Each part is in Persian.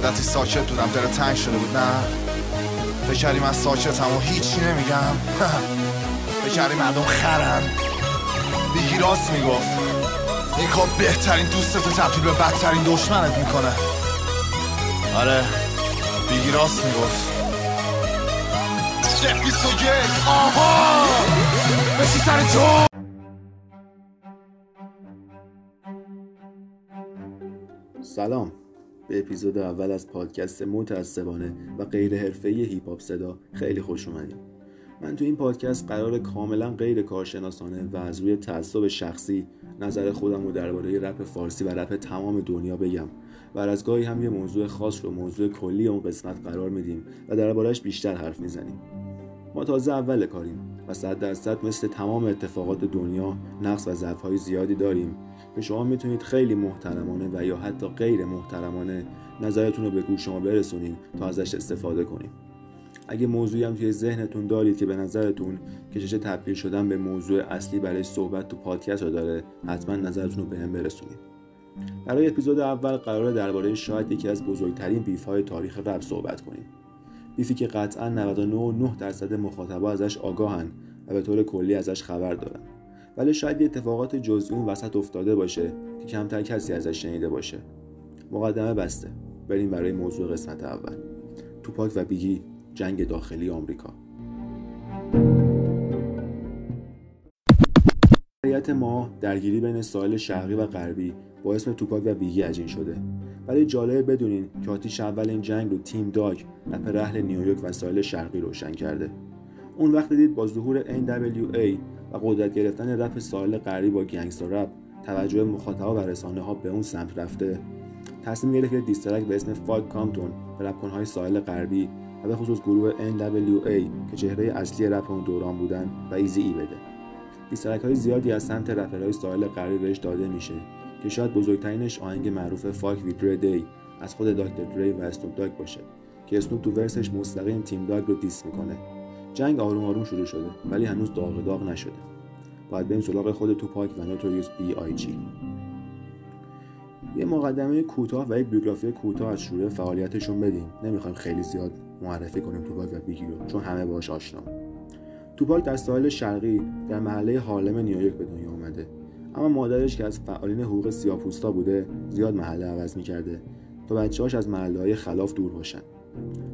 مدتی ساکت بودم دل تنگ شده بود نه. فکر من ساکتم و هیچی نمیگم. فکر مردم خرن. بیگی راست می‌گفت. این کار بهترین دوستتو تبدیل به بدترین دشمنت می‌کنه. آره بیگی راست می‌گفت. و یک آها! بسی سر تو! سلام. به اپیزود اول از پادکست متعصبانه و غیر حرفه‌ای هیپ هاپ صدا خیلی خوش اومدید. من تو این پادکست قرار کاملا غیر کارشناسانه و از روی تعصب شخصی نظر خودم رو درباره رپ فارسی و رپ تمام دنیا بگم و از گاهی هم یه موضوع خاص رو موضوع کلی اون قسمت قرار میدیم و دربارهش بیشتر حرف می‌زنیم ما تازه اول کاریم و صد درصد مثل تمام اتفاقات دنیا نقص و ضعف‌های زیادی داریم. که شما می‌تونید خیلی محترمانه و یا حتی غیر محترمانه نظرتون رو به گوش شما برسونید تا ازش استفاده کنیم. اگه موضوعی هم توی ذهنتون دارید که به نظرتون کشش تبدیل شدن به موضوع اصلی برای صحبت تو پادکست رو داره حتما نظرتون رو به هم برسونید. برای اپیزود اول قرار درباره شاید یکی از بزرگترین بیف های تاریخ رپ صحبت کنیم. بیفی که قطعا 99.9 درصد مخاطبا ازش آگاهن و به طور کلی ازش خبر دارن. ولی شاید یه اتفاقات جزئی اون وسط افتاده باشه که کمتر کسی ازش شنیده باشه. مقدمه بسته. بریم برای موضوع قسمت اول. توپاک و بیگی جنگ داخلی آمریکا. ما درگیری بین ساحل شرقی و غربی با اسم توپاک و بیگی عجین شده. ولی جالبه بدونین که آتیش اول این جنگ رو تیم داگ رپر اهل نیویورک و ساحل شرقی روشن کرده. اون وقت دید با ظهور NWA و قدرت گرفتن رپ ساحل غربی با گنگستر رپ توجه مخاطبا و رسانه ها به اون سمت رفته. تصمیم گرفت که diss track به اسم Fuck Compton به رپکنهای ساحل غربی و به خصوص گروه NWA که چهره اصلی رپ اون دوران بودن و Eazy-E بده. diss track های زیادی از سمت رپرهای ساحل غربی بهش داده میشه. که شاید بزرگترینش آهنگ معروف Fuck wit Dre Day از خود Dr. Dre و Snoop Dogg باشه که اسنوپ تو verse ش مستقیم Tim Dog رو diss می‌کنه. جنگ آروم آروم شروع شده ولی هنوز داغ داغ نشده. باید بریم سراغ خود توپاک و Notorious B.I.G.. یه مقدمه کوتاه و یک بیوگرافی کوتاه از شروع فعالیتشون بدیم. نمی‌خوایم خیلی زیاد معرفی کنیم توپاک و بیگی رو چون همه باش آشنا. توپاک در ساحل شرقی در محله هارلم نیویورک به دنیا اومده. اما مادرش که از فعالین حقوق سیاپوستا بوده زیاد محله عوض می‌کرده تا بچه‌هاش از محله های خلاف دور باشن.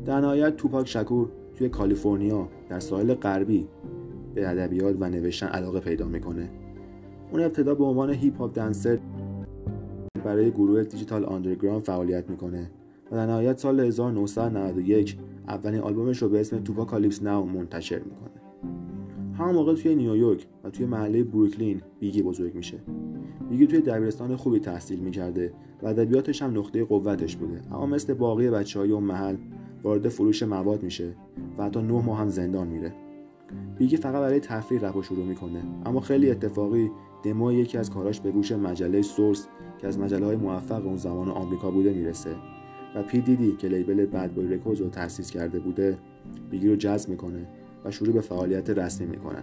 در نهایت توپاک شکور توی کالیفرنیا در ساحل غربی به ادبیات و نوشتن علاقه پیدا می‌کنه. اون ابتدا به عنوان hip hop dancer برای گروه Digital Underground فعالیت می‌کنه و در نهایت سال 1991 اولین آلبومش رو به اسم 2Pacalypse Now منتشر می‌کنه. همون موقع توی نیویورک و توی محله بروکلین بیگی بزرگ میشه. بیگی توی دبیرستان خوبی تحصیل می‌کرده و ادبیاتش هم نقطه قوتش بوده. اما مثل باقی بچه های اون محل وارد فروش مواد میشه و حتی نه ماه هم زندان میره. بیگی فقط برای تفریح رپ شروع می‌کنه. اما خیلی اتفاقی دمو یکی از کاراش به گوش مجله Source که از مجله های موفق اون زمان آمریکا بوده می‌رسه و پی دیدی که label Bad Boy Records رو تأسیس کرده بوده بیگی رو جذب می‌کنه. و شروع به فعالیت رسمی می‌کنن.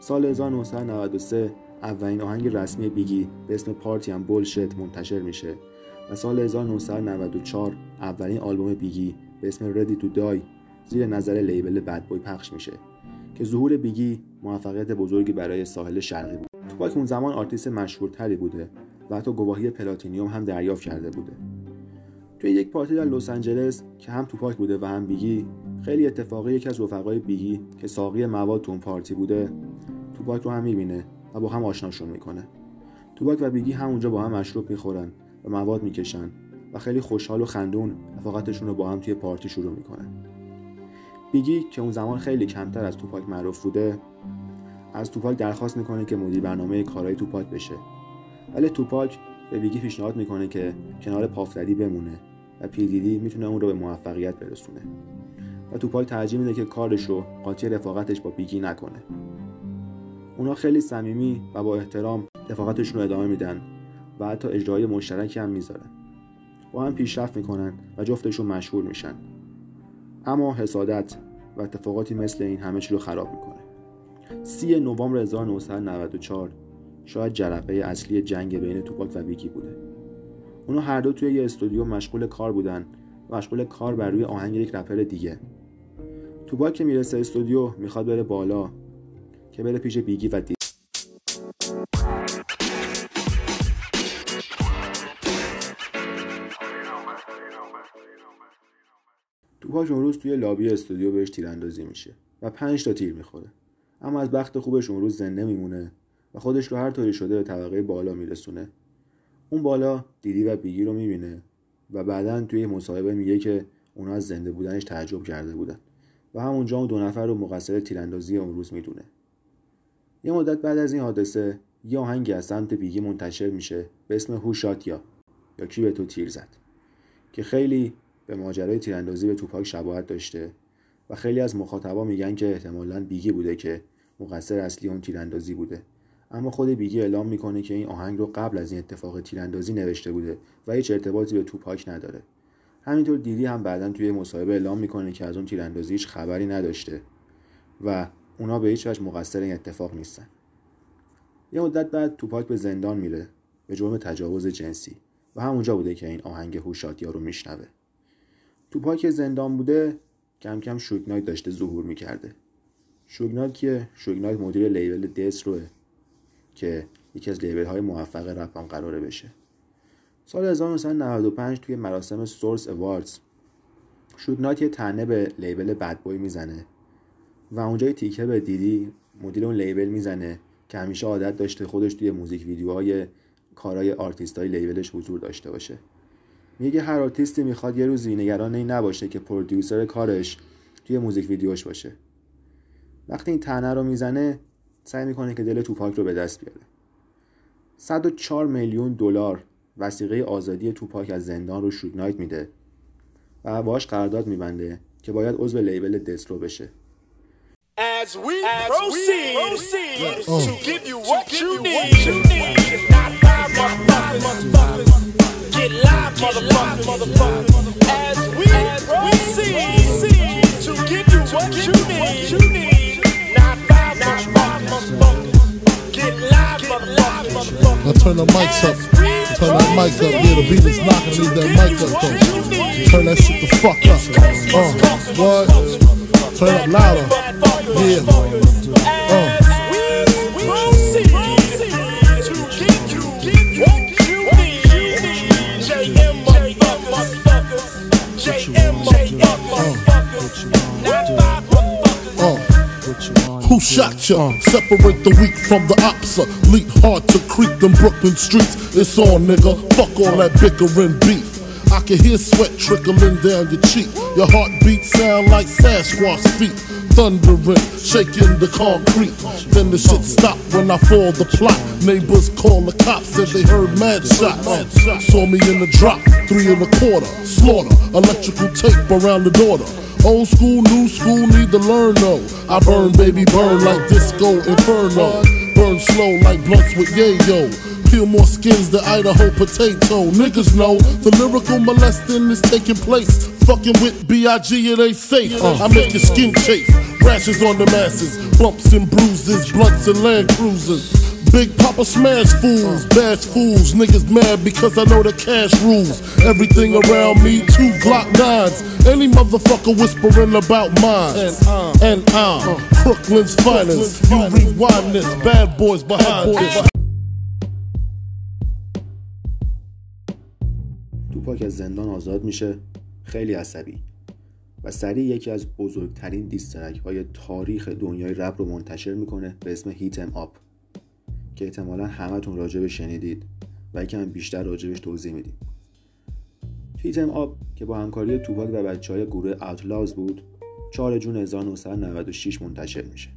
سال 1993 اولین آهنگ رسمی بیگی به اسم Party and Bullshit منتشر میشه و سال 1994 اولین آلبوم بیگی به اسم Ready to Die زیر نظر label Bad Boy پخش میشه که ظهور بیگی موفقیت بزرگی برای ساحل شرقی بود. توپاک اون زمان آرتیست مشهورتری بوده و حتی گواهی platinum هم دریافت کرده بوده. توی یک پارتی در لس آنجلس که هم توپاک بوده و هم بیگی خیلی اتفاقی یکی از رفقای بیگی که ساقی مواد تو اون پارتی بوده توپاک رو هم می‌بینه و با هم آشناشون می‌کنه. توپاک و بیگی همونجا با هم مشروب می‌خورن و مواد می‌کشن و خیلی خوشحال و خندون رفاقتشون رو با هم توی پارتی شروع می‌کنن. بیگی که اون زمان خیلی کمتر از توپاک معروف بوده از توپاک درخواست می‌کنه که مدیر برنامه کارهای توپاک بشه. ولی توپاک به بیگی پیشنهاد می‌کنه که کنار پافددی بمونه و پیدیدی می‌تونه اون رو به موفقیت برسونه. و توپاک ترجیح میده که کارش رو قاطی رفاقتش با بیگی نکنه. اونا خیلی صمیمی و با احترام رفاقتشون رو ادامه میدن و حتی اجرای مشترکی هم می‌ذارن. با هم پیشرفت می‌کنن و جفتشون مشهور میشن. اما حسادت و اتفاقاتی مثل این همه چی رو خراب می‌کنه. سی نوامبر 1994 شاید جرقه اصلی جنگ بین توپاک و بیگی بوده. اونا هر دو توی یه استودیو مشغول کار بودن مشغول کار بر روی آهنگ یک رپر دیگه. توپاک که می‌رسه استودیو می‌خواد بره بالا که بره پیش بیگی و دی... توپاک اون روز توی لابی استودیو بهش تیراندازی میشه و پنج تا تیر می‌خوره. اما از بخت خوبش اون روز زنده میمونه و خودش رو هر طوری شده به طبقه بالا میرسونه. اون بالا دیدی و بیگی رو می‌بینه و بعدا توی مصاحبه میگه که اونا از زنده بودنش تعجب کرده بودن. و همونجا اون دو نفر رو مقصر تیراندازی اون روز می‌دونه. یه مدت بعد از این حادثه یه آهنگی از سمت بیگی منتشر میشه به اسم هو شاتیا یا کی به تو تیر زد؟ که خیلی به ماجرای تیراندازی به توپاک شباهت داشته و خیلی از مخاطبا میگن که احتمالا بیگی بوده که مقصر اصلی اون تیراندازی بوده. اما خود بیگی اعلام می‌کنه که این آهنگ رو قبل از این اتفاق تیراندازی نوشته بوده و هیچ ارتباطی به توپاک نداره. همینطور دیدی هم بعدا توی مصاحبه اعلام می‌کنه که از اون تیراندازی هیچ خبری نداشته و اونا به هیچ وجه مقصر این اتفاق نیستن. یه مدت بعد توپاک به زندان میره به جرم تجاوز جنسی و همونجا بوده که این آهنگ هوشاتیا رو میشنوه. توپاک زندان بوده کم کم شوگنایت داشته ظهور می‌کرده. شوگنایت که شوگنایت مدیر لیبل دس روه که یکی از لیبل های موفق رپ هم قراره بشه. سال 1995 توی مراسم سورس اواردز شوگنایت یه تنه به لیبل بد بوی می‌زنه. و اونجا تیکه به دیدی مدیر اون label می‌زنه که همیشه عادت داشته خودش توی موزیک ویدیوهای کارهای آرتیست های label ش حضور داشته باشه. میگه هر آرتیستی می‌خواد یه روزی نگران این نباشه که producer کارش توی موزیک ویدیوش باشه. وقتی این طعنه رو می‌زنه سعی می‌کنه که دل توپاک رو به دست بیاره. 104 میلیون دلار وثیقه آزادی توپاک از زندان رو شوگ نایت میده و باهاش قرارداد میبنده که باید عضو لیبل دسترو بشه As we proceed, to give you what you need. Not five motherfuckers. Get live, motherfuckers. As we proceed, to give you what you need. Not five motherfuckers. Get live, motherfuckers. Now turn the mics up. Turn that mic up. Yeah, the beat is knocking. Leave that mic up though. Turn that shit the fuck up. Uh, what? Turn up louder. Yeah. Shot ya? Separate the weak from the opsa. Leap hard to creep them Brooklyn streets. It's on, nigga. Fuck all that bickering beef. I can hear sweat trickling down your cheek. Your heartbeat sound like Sasquatch feet. Thundering, shaking the concrete. Then the shit stop when I fall the plot. Neighbors call the cops, said they heard mad shots. Saw me in the drop, three and a quarter. Slaughter, electrical tape around the daughter. Old school, new school, need to learn though. I burn, baby, burn like disco inferno. Burn slow like blunts with yayo. Peel more skins than Idaho potato. Niggas know the lyrical molesting is taking place. Fucking with B.I.G. it ain't safe. Uh. I make your skin chafe. Rashes on the masses. Bumps and bruises. Blunts and land cruisers. Big Papa smash fools, bash fools, niggas mad because I know the cash rules. Everything around me, two Glock nines. Any motherfucker whispering about mine. And I'm Brooklyn's finest. You rewind this, bad boys behind this. توپاک از زندان آزاد میشه خیلی عصبی و سریع یکی از بزرگترین دیسترک های تاریخ دنیای رپ رو منتشر می‌کنه به اسم هیتم آپ که احتمالا همتون راجبش شنیدید و یکم بیشتر راجبش توضیح میدیم. Hit 'Em Up که با همکاری توپاک و بچه های گروه Outlawz بود 4 جون 1996 منتشر میشه.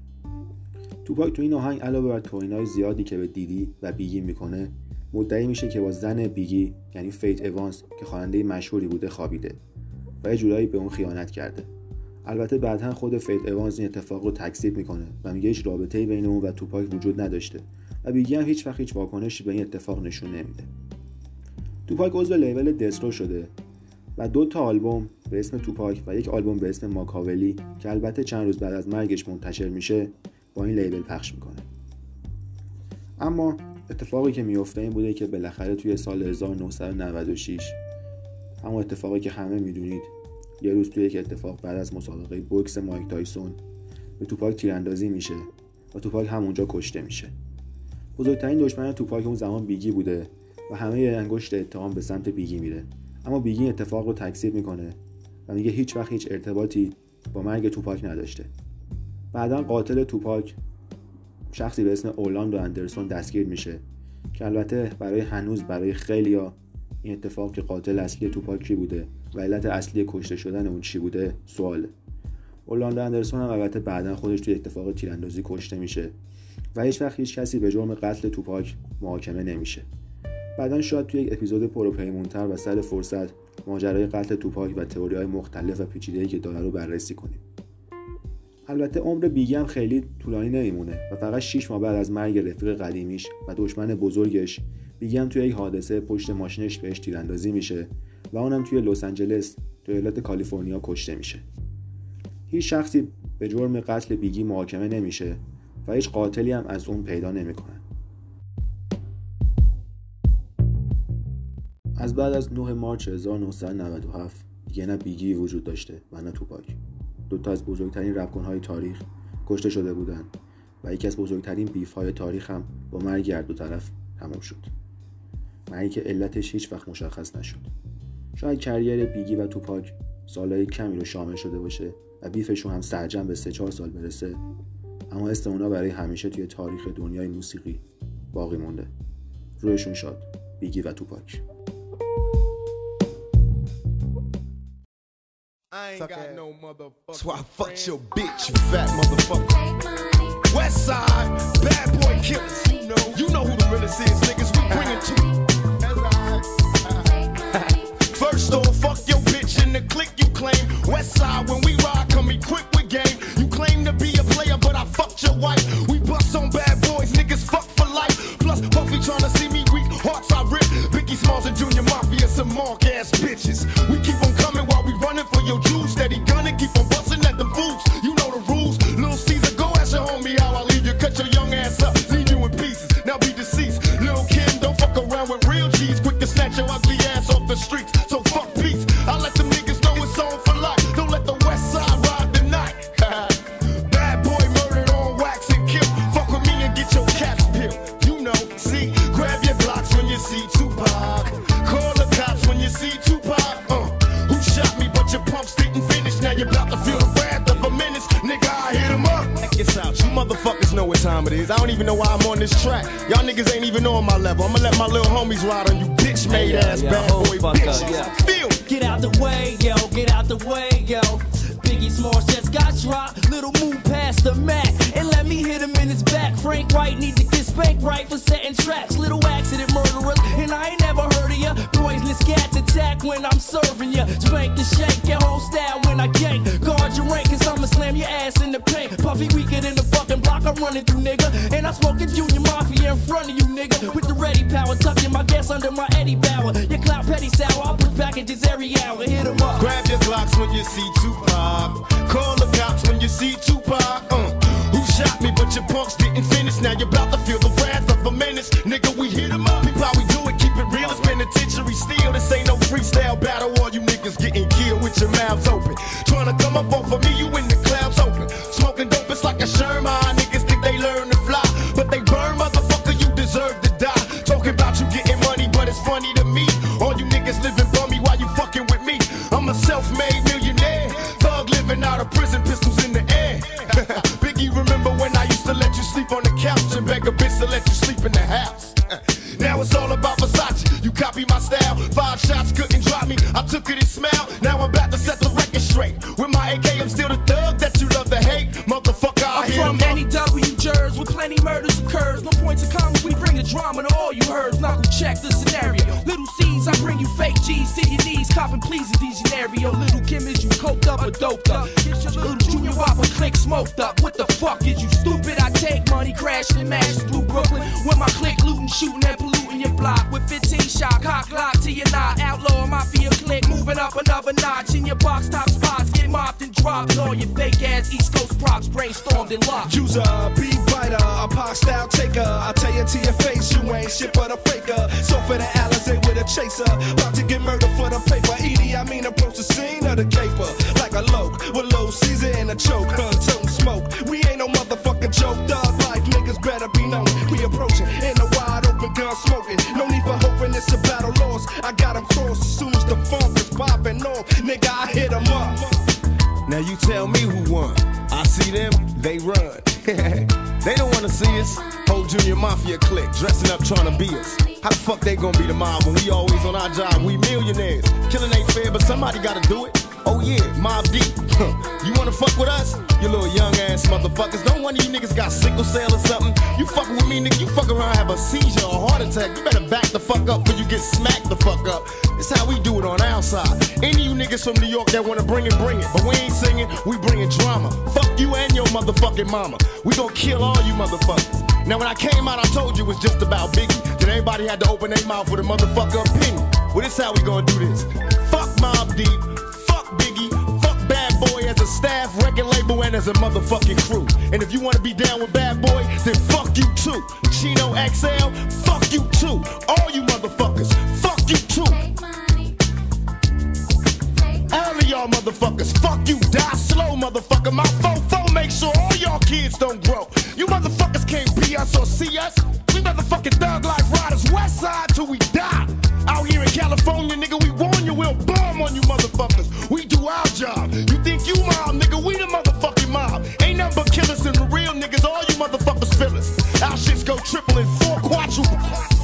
توپاک تو این آهنگ علاوه بر توهینهای زیادی که به دیدی و بیگی می‌کنه مدعی میشه که با زن بیگی یعنی فیث اوانس که خواننده مشهوری بوده خوابیده و یه جورایی به اون خیانت کرده. البته بعدا خود فیث اوانس این اتفاق رو تکذیب می‌کنه و میگه هیچ رابطه‌ای بین اون و توپاک وجود نداشته و بیگی هم هیچ وقت هیچ واکنشی به این اتفاق نشون نمیده. توپاک عضو لیبل دسترو شده و دو تا آلبوم به اسم توپاک و یک آلبوم به اسم ماکاولی که البته چند روز بعد از مرگش منتشر میشه با این لیبل پخش می‌کنه. اما اتفاقی که میفته این بوده که بالاخره توی سال 1996 همون اتفاقی که همه می‌دونید یه روز توی یک اتفاق بعد از مسابقه بوکس مایک تایسون به توپاک تیراندازی میشه و توپاک همونجا کشته میشه. بزرگترین دشمن توپاک اون زمان بیگی بوده و همه انگشت اتهام به سمت بیگی میره. اما بیگی اتفاق رو تکذیب می‌کنه و میگه هیچ وقت هیچ ارتباطی با مرگ توپاک نداشته. بعدا قاتل توپاک شخصی به اسم اولاند و اندرسون دستگیر میشه که البته برای هنوز برای خیلیا این اتفاق که قاتل اصلی توپاک کی بوده؟ و علت اصلی کشته شدن اون چی بوده؟ سواله اولاند اندرسون هم البته بعدا خودش توی اتفاق تیراندازی کشته میشه و هیچ وقت هیچ کسی به جرم قتل توپاک محاکمه نمیشه. بعدا شاید توی یک اپیزود پروپیمونتر و سر فرصت ماجرای قتل توپاک و تئوری های مختلف و پیچیده‌ای که داره رو بررسی کنیم. البته عمر بیگی خیلی طولانی نمیمونه و فقط 6 ماه بعد از مرگ رفیق قدیمیش و دشمن بزرگش بیگی هم توی یک حادثه پشت ماشینش بهش تیراندازی میشه و اونم توی لس آنجلس تو ایالت کالیفرنیا کشته میشه. هیچ شخصی به جرم قتل بیگی محاکمه نمیشه و هیچ قاتلی هم از اون پیدا نمی‌کنن. از بعد از 9 مارچ 1997 دیگه نه بیگی وجود داشته و نه توپاک. دوتا از بزرگترین ربکنهای تاریخ کشته شده بودند و یکی از بزرگترین بیف های تاریخ هم با مرگ هر دو طرف تمام شد. مرگی که علتش هیچ وقت مشخص نشد. شاید کریر بیگی و توپاک سالهای کمی رو شامل شده باشه و بیفشون هم سرجم به سه چهار سال برسه اما اسم اونا برای همیشه توی تاریخ دنیای موسیقی باقی مونده رویشون شد بیگی و توپاک I ain't got no motherfucker. So I fucked your bitch, you fat motherfucker. West side, bad boy killers. You know, you know who the realest is, niggas. We bring it to click you claim. West side, when we ride, come equipped with game. You claim to be a player, but I fucked your wife. We bust on bad him up. Check this out. You motherfuckers know what time it is. I don't even know why I'm on this track. Y'all niggas ain't even on my level. I'ma let my little homies ride on you bitch made ass yeah, bad hold boy oh, fuck bitches. up, yeah. Feel Get out the way, yo, get out the way, yo. Biggie Smalls just got dropped. Little move past the Mac and let me hit him in his back. Frank White need to get spanked right for setting traps. Little accident murderers, and I ain't never heard of ya. Poisonous cats attack when I'm serving ya. Spank and shake your whole style when I gank. Guard your rank, cause I'ma slam your ass in the paint. Puffy weaker than the fucking block I'm running through, nigga. And I'm smoking Junior Mafia in front of you, nigga. With the ready power, tucking my gas under my Eddie Bauer. Your clout petty sour, I'll push packages every hour. Hit 'em up. Grab your Glocks when you see Tupac. Call the cops when you see Tupac. Uh, who shot me, but your punks didn't finish. Now you're about to feel the wrath of a menace. Nigga, we hit 'em up. People, how we do it, keep it real. It's penitentiary steel. This ain't no freestyle battle. All you niggas getting killed with your mouths open. Trying to come up off of me, I bring you fake G's to your knees. Copping please in these scenario. Little Kim is you coked up or doped up. Get your Little Junior Whopper click smoked up. What the fuck is you stupid? I take money, crashing and through Brooklyn. With my click looting, shooting and polluting your block. With 15 shot, cock lock to your knot. Outlaw mafia click, moving up another notch. In your box top spots, get mopped and dropped. All your fake ass East Coast props brainstormed and locked. Use a beat biter, a pop style, take maker. I tell you to your face, you ain't shit but a faker. So for the Alizé with a chaser, about to get murdered for the paper. Edie, I mean approach the scene of the caper like a loke with low Caesar in a choke, huh? Mafia clique dressing up trying to be us. How the fuck they gonna be the mob when we always on our job? We millionaires. Killing ain't fair, but somebody gotta do it. Oh yeah, Mob Deep. you wanna fuck with us? You little young ass motherfuckers. Don't one of you niggas got sickle cell or something. You fucking with me, nigga. You fuck around, have a seizure or heart attack. You better back the fuck up before you get smacked the fuck up. It's how we do it on our side. Any you niggas from New York that wanna bring it, bring it. But we ain't singing, we bringing drama. Fuck you and your motherfucking mama. We gonna kill all you motherfuckers. Now when I came out, I told you it was just about Biggie. Then everybody had to open their mouth with a motherfucker opinion. Well, this how we gonna do this. Fuck Mob Deep, fuck Biggie, fuck Bad Boy as a staff, record label, and as a motherfucking crew. And if you wanna be down with Bad Boy, then fuck you too. Chino XL, fuck you too. All you motherfuckers, fuck you too. All of y'all motherfuckers, fuck you, die slow, motherfucker. My fofo make sure all y'all kids don't grow. You motherfuckers can't be us or see us. We motherfucking thug like riders, west side till we die. Out here in California, nigga, we warn you, we'll bomb on you motherfuckers. We do our job. You think you mob, nigga, we the motherfucking mob. Ain't nothing but killers and the real niggas, all you motherfuckers us. Our shits go triple and four quadruple.